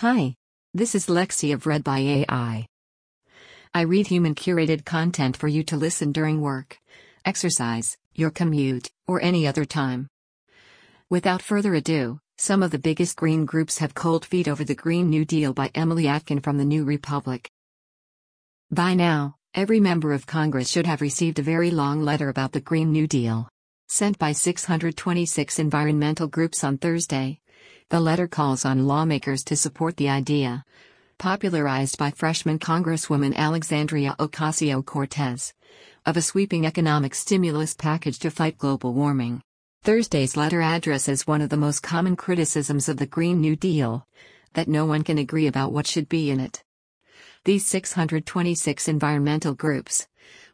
Hi. This is Lexi of Read by AI. I read human curated content for you to listen during work, exercise, your commute, or any other time. Without further ado, some of the biggest green groups have cold feet over the Green New Deal by Emily Atkin from the New Republic. By now, every member of Congress should have received a very long letter about the Green New Deal. Sent by 626 environmental groups on Thursday, the letter calls on lawmakers to support the idea. Popularized by freshman Congresswoman Alexandria Ocasio Cortez. Of a sweeping economic stimulus package to fight global warming. Thursday's letter addresses one of the most common criticisms of the Green New Deal that no one can agree about what should be in it. These 626 environmental groups,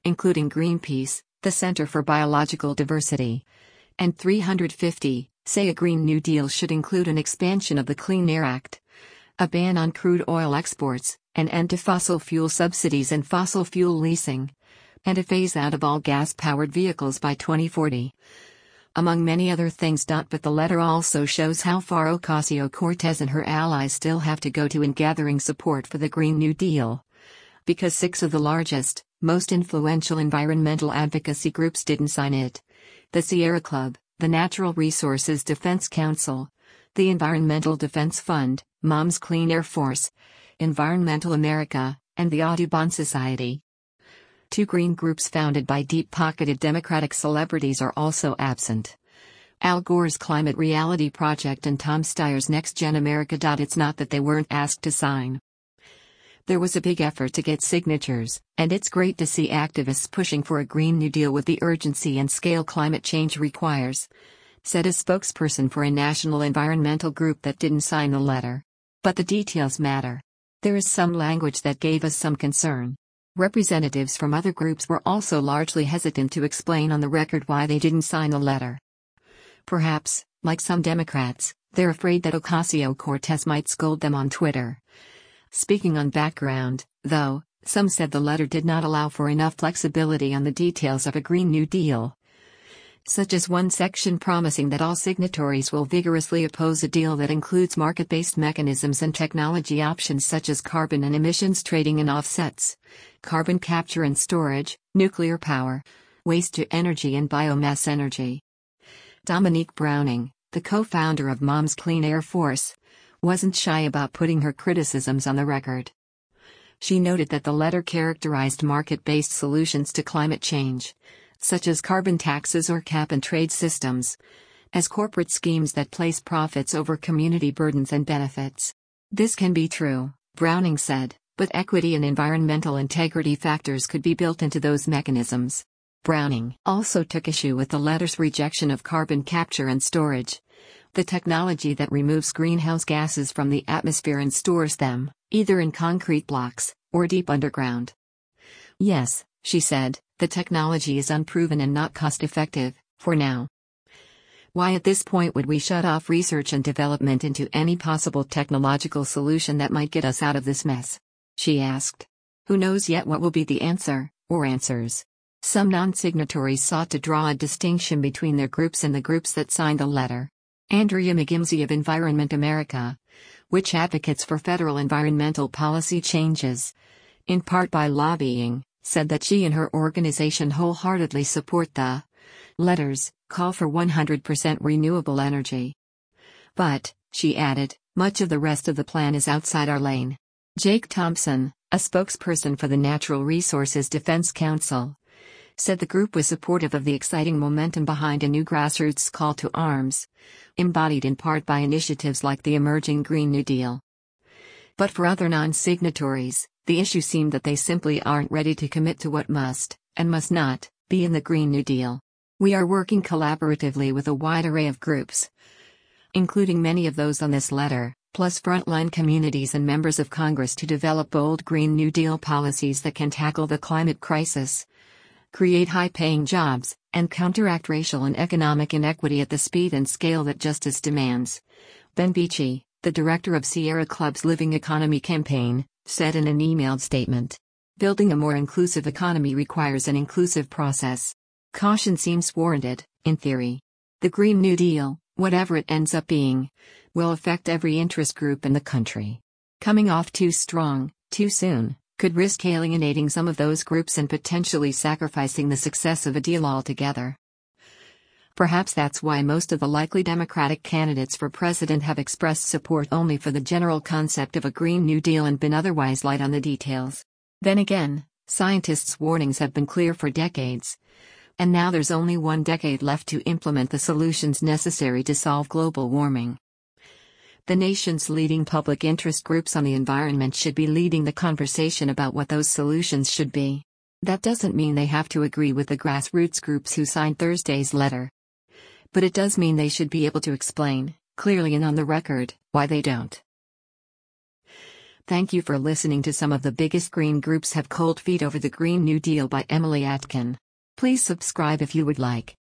including Greenpeace, the Center for Biological Diversity, and 350 say a Green New Deal should include an expansion of the Clean Air Act, a ban on crude oil exports, an end to fossil fuel subsidies and fossil fuel leasing, and a phase out of all gas powered vehicles by 2040. Among many other things. But the letter also shows how far Ocasio Cortez and her allies still have to go to in gathering support for the Green New Deal. Because six of the largest, most influential environmental advocacy groups didn't sign it the Sierra Club, the Natural Resources Defense Council, the Environmental Defense Fund, Moms Clean Air Force, Environment America, and the Audubon Society. Two green groups founded by deep pocketed Democratic celebrities are also absent. Al Gore's Climate Reality Project and Tom Steyer's Next Gen America. It's not that they weren't asked to sign. There was a big effort to get signatures, and it's great to see activists pushing for a Green New Deal with the urgency and scale climate change requires, said a spokesperson for a national environmental group that didn't sign the letter. But the details matter. There is some language that gave us some concern. Representatives from other groups were also largely hesitant to explain on the record why they didn't sign the letter. Perhaps, like some Democrats, they're afraid that Ocasio Cortez might scold them on Twitter. Speaking on background, though, some said the letter did not allow for enough flexibility on the details of a Green New Deal. Such as one section promising that all signatories will vigorously oppose a deal that includes market based mechanisms and technology options such as carbon and emissions trading and offsets, carbon capture and storage, nuclear power, waste to energy, and biomass energy. Dominique Browning, the co founder of Moms Clean Air Force, wasn't shy about putting her criticisms on the record. She noted that the letter characterized market based solutions to climate change, such as carbon taxes or cap and trade systems, as corporate schemes that place profits over community burdens and benefits. This can be true, Browning said, but equity and environmental integrity factors could be built into those mechanisms. Browning also took issue with the letter's rejection of carbon capture and storage, the technology that removes greenhouse gases from the atmosphere and stores them, either in concrete blocks or deep underground. Yes, she said, the technology is unproven and not cost effective, for now. Why at this point would we shut off research and development into any possible technological solution that might get us out of this mess? She asked. Who knows yet what will be the answer, or answers? Some non signatories sought to draw a distinction between their groups and the groups that signed the letter. Andrea McGimsey of Environment America, which advocates for federal environmental policy changes, in part by lobbying, said that she and her organization wholeheartedly support the letters call for 100% renewable energy. But, she added, much of the rest of the plan is outside our lane. Jake Thompson, a spokesperson for the Natural Resources Defense Council, said the group was supportive of the exciting momentum behind a new grassroots call to arms, embodied in part by initiatives like the emerging Green New Deal. But for other non signatories, the issue seemed that they simply aren't ready to commit to what must, and must not, be in the Green New Deal. We are working collaboratively with a wide array of groups, including many of those on this letter, plus frontline communities and members of Congress to develop bold Green New Deal policies that can tackle the climate crisis, create high paying jobs, and counteract racial and economic inequity at the speed and scale that justice demands. Ben Beachy, the director of Sierra Club's Living Economy campaign, said in an emailed statement Building a more inclusive economy requires an inclusive process. Caution seems warranted, in theory. The Green New Deal, whatever it ends up being, will affect every interest group in the country. Coming off too strong, too soon, could risk alienating some of those groups and potentially sacrificing the success of a deal altogether. Perhaps that's why most of the likely Democratic candidates for president have expressed support only for the general concept of a Green New Deal and been otherwise light on the details. Then again, scientists' warnings have been clear for decades. And now there's only one decade left to implement the solutions necessary to solve global warming. The nation's leading public interest groups on the environment should be leading the conversation about what those solutions should be. That doesn't mean they have to agree with the grassroots groups who signed Thursday's letter but it does mean they should be able to explain, clearly and on the record, why they don't. Thank you for listening to some of the biggest green groups have cold feet over the Green New Deal by Emily Atkin. Please subscribe if you would like.